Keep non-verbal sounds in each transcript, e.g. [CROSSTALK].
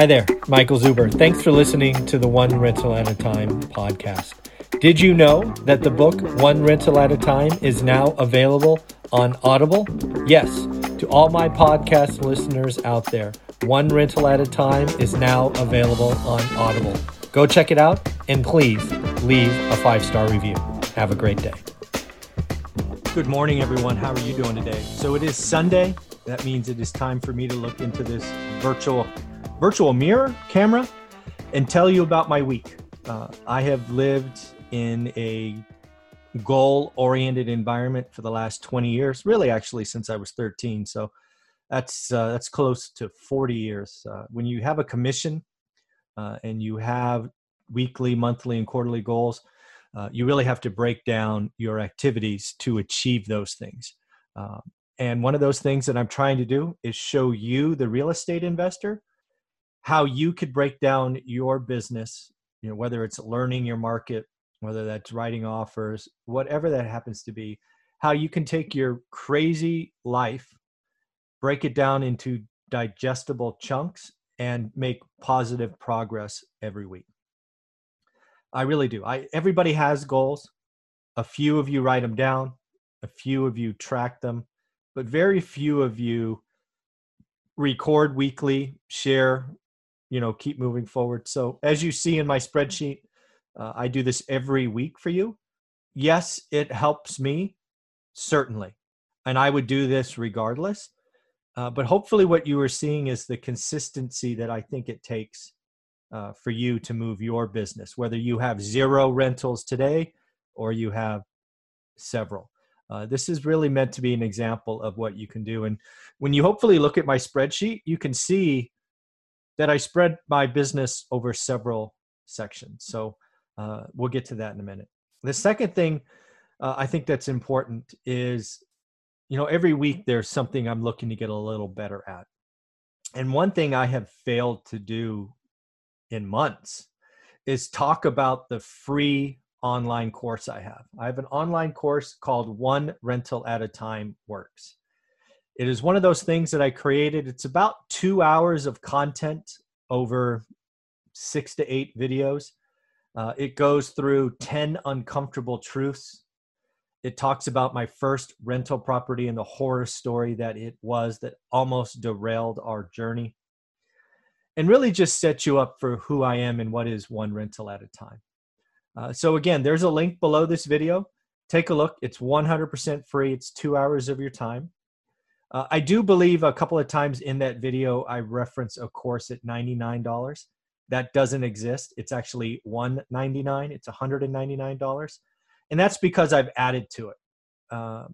Hi there, Michael Zuber. Thanks for listening to the One Rental at a Time podcast. Did you know that the book One Rental at a Time is now available on Audible? Yes, to all my podcast listeners out there, One Rental at a Time is now available on Audible. Go check it out and please leave a five star review. Have a great day. Good morning, everyone. How are you doing today? So it is Sunday. That means it is time for me to look into this virtual virtual mirror camera and tell you about my week. Uh, I have lived in a goal oriented environment for the last 20 years, really, actually, since I was 13. So that's, uh, that's close to 40 years. Uh, when you have a commission uh, and you have weekly, monthly, and quarterly goals, uh, you really have to break down your activities to achieve those things. Um, and one of those things that I'm trying to do is show you, the real estate investor, how you could break down your business, you know, whether it's learning your market, whether that's writing offers, whatever that happens to be, how you can take your crazy life, break it down into digestible chunks and make positive progress every week. I really do. I everybody has goals. A few of you write them down, a few of you track them, but very few of you record weekly, share you know keep moving forward. So as you see in my spreadsheet uh, i do this every week for you. Yes it helps me certainly and i would do this regardless. Uh, but hopefully what you are seeing is the consistency that i think it takes uh, for you to move your business whether you have zero rentals today or you have several. Uh, this is really meant to be an example of what you can do. And when you hopefully look at my spreadsheet you can see that I spread my business over several sections. So uh, we'll get to that in a minute. The second thing uh, I think that's important is, you know, every week there's something I'm looking to get a little better at. And one thing I have failed to do in months is talk about the free online course I have. I have an online course called One Rental at a Time Works. It is one of those things that I created. It's about two hours of content over six to eight videos. Uh, it goes through 10 uncomfortable truths. It talks about my first rental property and the horror story that it was that almost derailed our journey. And really just set you up for who I am and what is one rental at a time. Uh, so, again, there's a link below this video. Take a look. It's 100% free, it's two hours of your time. Uh, I do believe a couple of times in that video I reference a course at $99. That doesn't exist. It's actually 199. It's $199. And that's because I've added to it. Uh,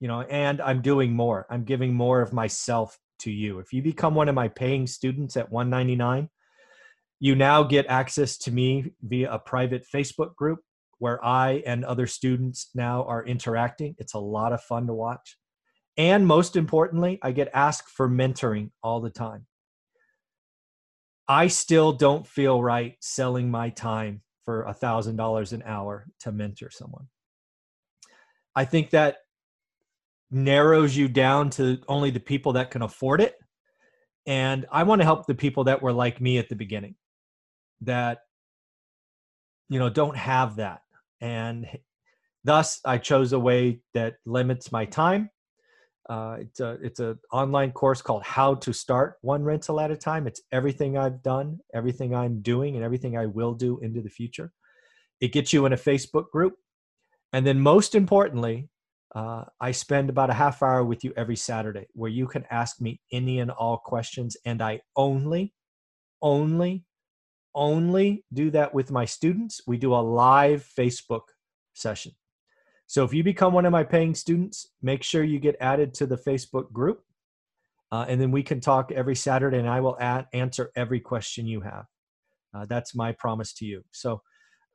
you know, and I'm doing more. I'm giving more of myself to you. If you become one of my paying students at 199, you now get access to me via a private Facebook group where I and other students now are interacting. It's a lot of fun to watch. And most importantly, I get asked for mentoring all the time. I still don't feel right selling my time for a $1,000 an hour to mentor someone. I think that narrows you down to only the people that can afford it. And I want to help the people that were like me at the beginning that, you know, don't have that. And thus, I chose a way that limits my time uh, it's a it's an online course called How to Start One Rental at a Time. It's everything I've done, everything I'm doing, and everything I will do into the future. It gets you in a Facebook group, and then most importantly, uh, I spend about a half hour with you every Saturday, where you can ask me any and all questions, and I only, only, only do that with my students. We do a live Facebook session. So if you become one of my paying students, make sure you get added to the Facebook group. Uh, and then we can talk every Saturday, and I will add, answer every question you have. Uh, that's my promise to you. So,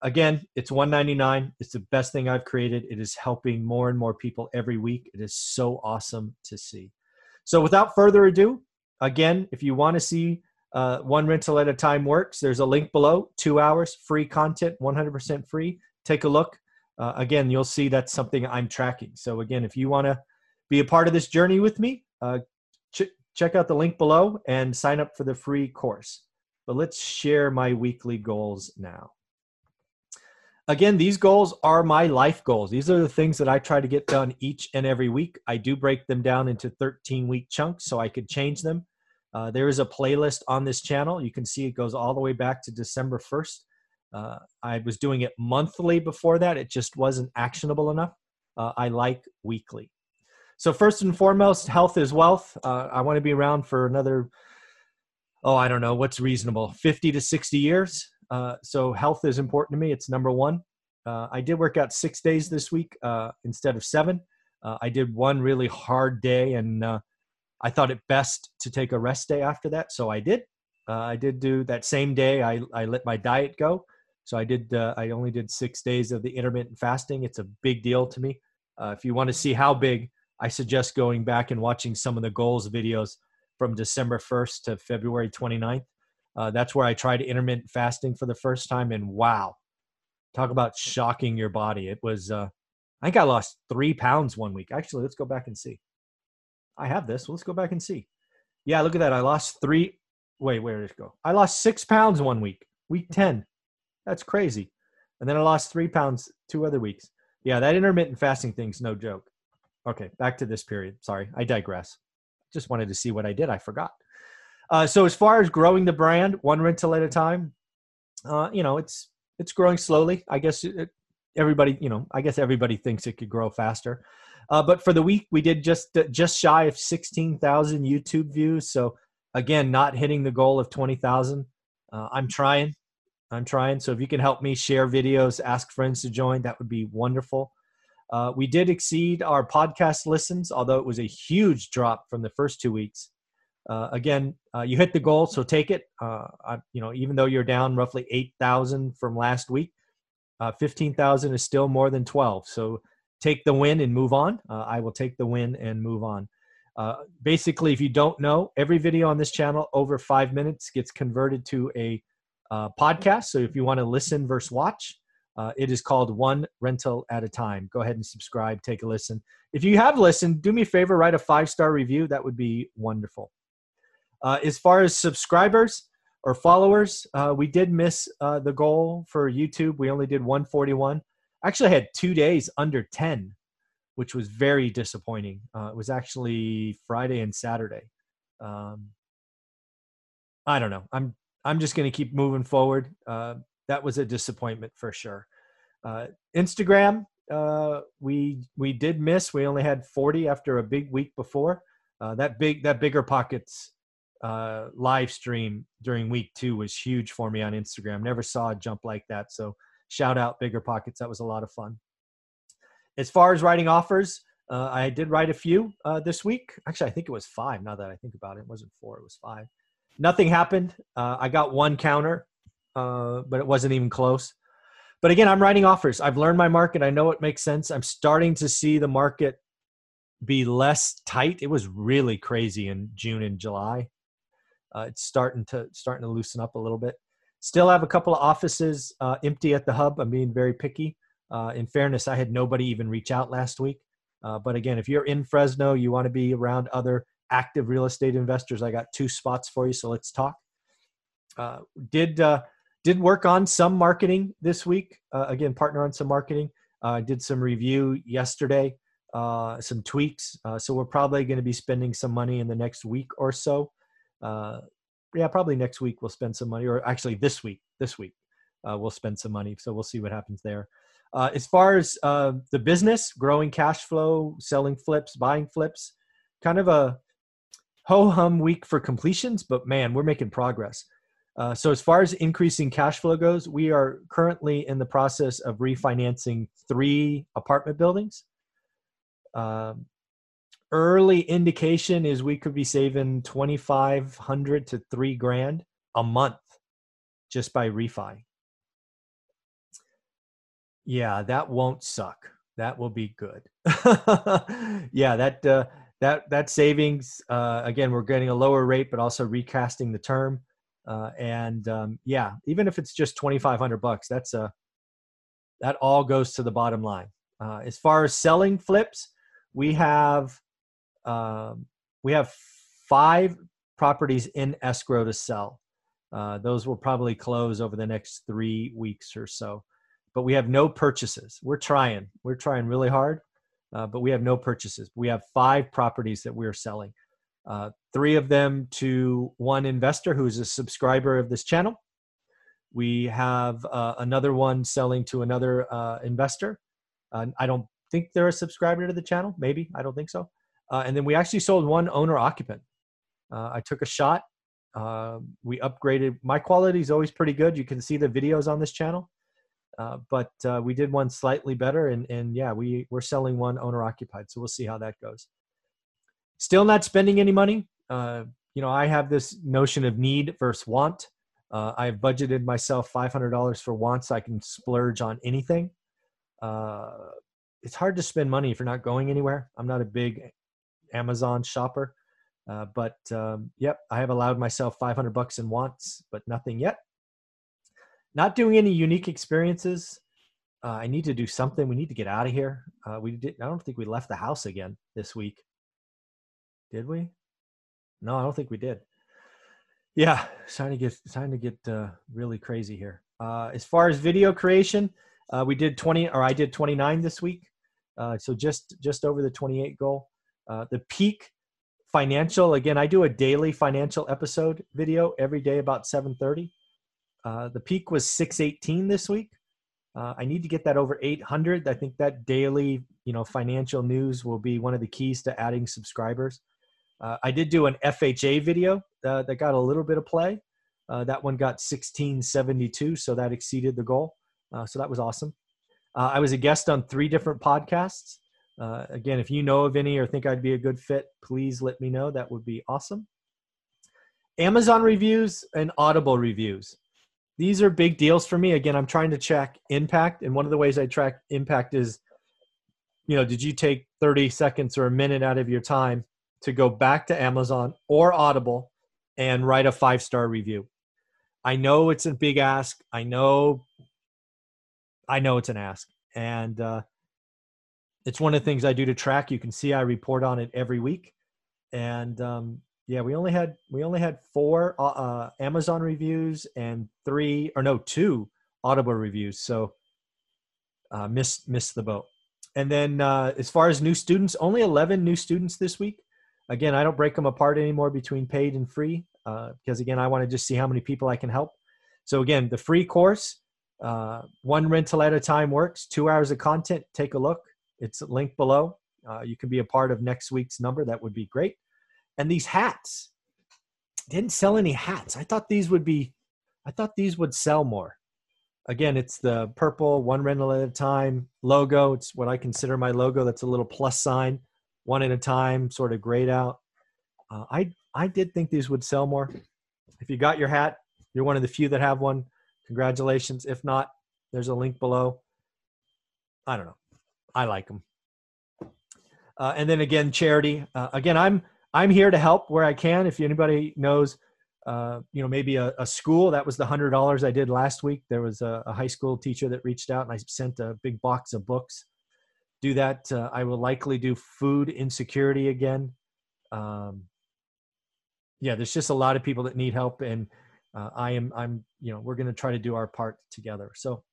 again, it's 199. It's the best thing I've created. It is helping more and more people every week. It is so awesome to see. So, without further ado, again, if you want to see uh, one rental at a time works, there's a link below. Two hours, free content, 100% free. Take a look uh, again, you'll see that's something I'm tracking. So again, if you want to be a part of this journey with me, uh, ch- check out the link below and sign up for the free course. But let's share my weekly goals now. Again, these goals are my life goals. These are the things that I try to get done each and every week. I do break them down into 13 week chunks so I could change them. Uh, there is a playlist on this channel. You can see it goes all the way back to December 1st. Uh, I was doing it monthly before that. It just wasn't actionable enough. Uh, I like weekly. So, first and foremost, health is wealth. Uh, I want to be around for another, oh, I don't know, what's reasonable, 50 to 60 years. Uh, so, health is important to me. It's number one. Uh, I did work out six days this week instead of seven. I did one really hard day and I thought it best to take a rest day after that, so I did. Uh, I did do that same day. I, I let my diet go, so I did. Uh, I only did six days of the intermittent fasting. It's a big deal to me. Uh, if you want to see how big, I suggest going back and watching some of the goals videos from December 1st to February 29th. Uh, that's where I tried intermittent fasting for the first time, and wow, talk about shocking your body. It was. Uh, I think I lost three pounds one week. Actually, let's go back and see. I have this. Let's go back and see. Yeah, look at that. I lost three. Wait, where did it go? I lost six pounds one week, week 10. That's crazy. And then I lost three pounds two other weeks. Yeah, that intermittent fasting thing's no joke. Okay, back to this period. Sorry, I digress. Just wanted to see what I did. I forgot. Uh, so as far as growing the brand, one rental at a time, uh, you know, it's it's growing slowly. I guess it, everybody, you know, I guess everybody thinks it could grow faster. Uh, but for the week, we did just uh, just shy of 16,000 YouTube views. So again, not hitting the goal of 20,000. Uh, I'm trying. I'm trying. So if you can help me share videos, ask friends to join, that would be wonderful. Uh, we did exceed our podcast listens, although it was a huge drop from the first two weeks. Uh, again, uh, you hit the goal, so take it. I, you know, even though you're down roughly 8,000 from last week, 15,000 is still more than 12. So take the win and move on. Uh, I will take the win and move on. Uh, basically, if you don't know, every video on this channel over five minutes gets converted to a uh, podcast. So if you want to listen versus watch, uh, it is called One Rental at a Time. Go ahead and subscribe, take a listen. If you have listened, do me a favor, write a five star review. That would be wonderful. Uh, as far as subscribers or followers, uh, we did miss the goal for YouTube. We only did 141 actually had two days under 10 which was very disappointing uh, it was actually friday and saturday um, i don't know i'm i'm just going to keep moving forward uh, that was a disappointment for sure uh, instagram uh, we we did miss we only had 40 after a big week before uh, that big that bigger pockets uh, live stream during week two was huge for me on instagram never saw a jump like that so shout out Bigger Pockets. That was a lot of fun. As far as writing offers, uh, I did write a few this week. Actually, I think it was five. Now that I think about it, it wasn't four; it was five. Nothing happened. Uh, I got one counter, uh, but it wasn't even close. But again, I'm writing offers. I've learned my market. I know it makes sense. I'm starting to see the market be less tight. It was really crazy in June and July. Uh, it's starting to starting to loosen up a little bit. Still have a couple of offices uh, empty at the hub. I'm being very picky. Uh, in fairness, I had nobody even reach out last week. Uh, but again, if you're in Fresno, you want to be around other active real estate investors, I got two spots for you. So let's talk. Uh, did uh, did work on some marketing this week. Uh, again, partner on some marketing. I did some review yesterday, some tweaks. so we're probably going to be spending some money in the next week or so yeah, probably next week we'll spend some money, or actually this week, this week uh, we'll spend some money. So we'll see what happens there. Uh, as far as uh, the business, growing cash flow, selling flips, buying flips, kind of a ho hum week for completions, but man, we're making progress. Uh, so as far as increasing cash flow goes, we are currently in the process of refinancing three apartment buildings. Um, early indication is we could be saving 2500 to 3 grand a month just by refi. Yeah, that won't suck. That will be good. [LAUGHS] yeah, that uh, that that savings uh, again, we're getting a lower rate, but also recasting the term. Uh, and um, yeah, even if it's just twenty five hundred bucks, that's a uh, that all goes to the bottom line. Uh, as far as selling flips, we have um, we have five properties in escrow to sell. Uh, those will probably close over the next three weeks or so. But we have no purchases. We're trying. We're trying really hard, uh, but we have no purchases. We have five properties that we're selling. Uh, three of them to one investor who is a subscriber of this channel. We have uh, another one selling to another uh, investor. I don't think they're a subscriber to the channel. Maybe I don't think so. and then we actually sold one owner occupant. I took a shot uh, we upgraded. My quality is always pretty good. You can see the videos on this channel, uh, but uh, we did one slightly better, and and yeah, we we're selling one owner occupied. So we'll see how that goes. Still not spending any money. Uh, you know, I have this notion of need versus want. Uh, I've budgeted myself five hundred dollars for wants. I can splurge on anything. Uh, it's hard to spend money if you're not going anywhere. I'm not a big Amazon shopper. Uh, but um, yep, I have allowed myself 500 bucks in wants, but nothing yet. Not doing any unique experiences. Uh, I need to do something. We need to get out of here. Uh, we did. I don't think we left the house again this week. Did we? No, I don't think we did. Yeah, time to get time to get uh, really crazy here. Uh, as far as video creation, uh, we did 20, or I did 29 this week, so just just over the 28 goal. the peak financial again i do a daily financial episode video every day about 7.30 uh, the peak was 618 this week. Uh, i need to get that over 800 i think that daily you know financial news will be one of the keys to adding subscribers. Uh, i did do an fha video uh, that got a little bit of play. Uh, that one got 1672 so that exceeded the goal. Uh, so that was awesome. I was a guest on three different podcasts. Again, if you know of any or think I'd be a good fit, please let me know. That would be awesome. Amazon reviews and Audible reviews. These are big deals for me. Again, I'm trying to check impact. And one of the ways I track impact is, you know, did you take 30 seconds or a minute out of your time to go back to Amazon or Audible and write a five star review? I know it's a big ask. I know, I know it's an ask. And, uh, it's one of the things I do to track. You can see I report on it every week, and um, yeah, we only had we only had four uh, uh, Amazon reviews and three or no two Audible reviews. So uh, missed missed the boat. And then uh, as far as new students, only eleven new students this week. Again, I don't break them apart anymore between paid and free uh, because again, I want to just see how many people I can help. So again, the free course, uh, one rental at a time works. Two hours of content. Take a look. It's linked below. Uh, you can be a part of next week's number. That would be great. And these hats didn't sell any hats. I thought these would be, I thought these would sell more. Again, it's the purple one rental at a time logo. It's what I consider my logo. That's a little plus sign, one at a time, sort of grayed out. Uh, I I did think these would sell more. If you got your hat, you're one of the few that have one. Congratulations. If not, there's a link below. I don't know. I like them. Uh, and then again, charity. Uh, again, I'm I'm here to help where I can. If anybody knows, uh, you know, maybe a, a, school that was the hundred dollars I did last week. There was a, a, high school teacher that reached out, and I sent a big box of books. Do that. Uh, I will likely do food insecurity again. Um, yeah, there's just a lot of people that need help, and uh, I am I'm you know we're going to try to do our part together. So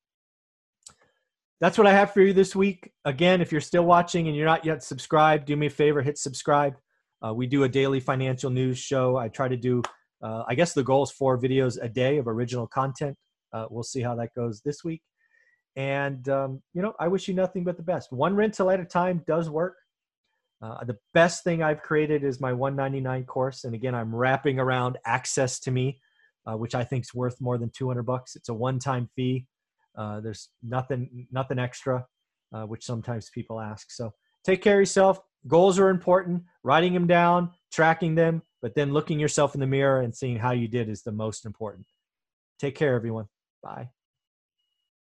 that's what I have for you this week. Again, if you're still watching and you're not yet subscribed, do me a favor, hit subscribe. Uh, we do a daily financial news show. I try to do, uh, I guess the goal is four videos a day of original content. Uh, we'll see how that goes this week. And, um, you know, I wish you nothing but the best. One rental at a time does work. Uh, the best thing I've created is my 199 course. And again, I'm wrapping around access to me, uh, which I think is worth more than 200 bucks. It's a one time fee. Uh, there's nothing nothing extra, which sometimes people ask. So take care of yourself. Goals are important. Writing them down, tracking them, but then looking yourself in the mirror and seeing how you did is the most important. Take care, everyone. Bye.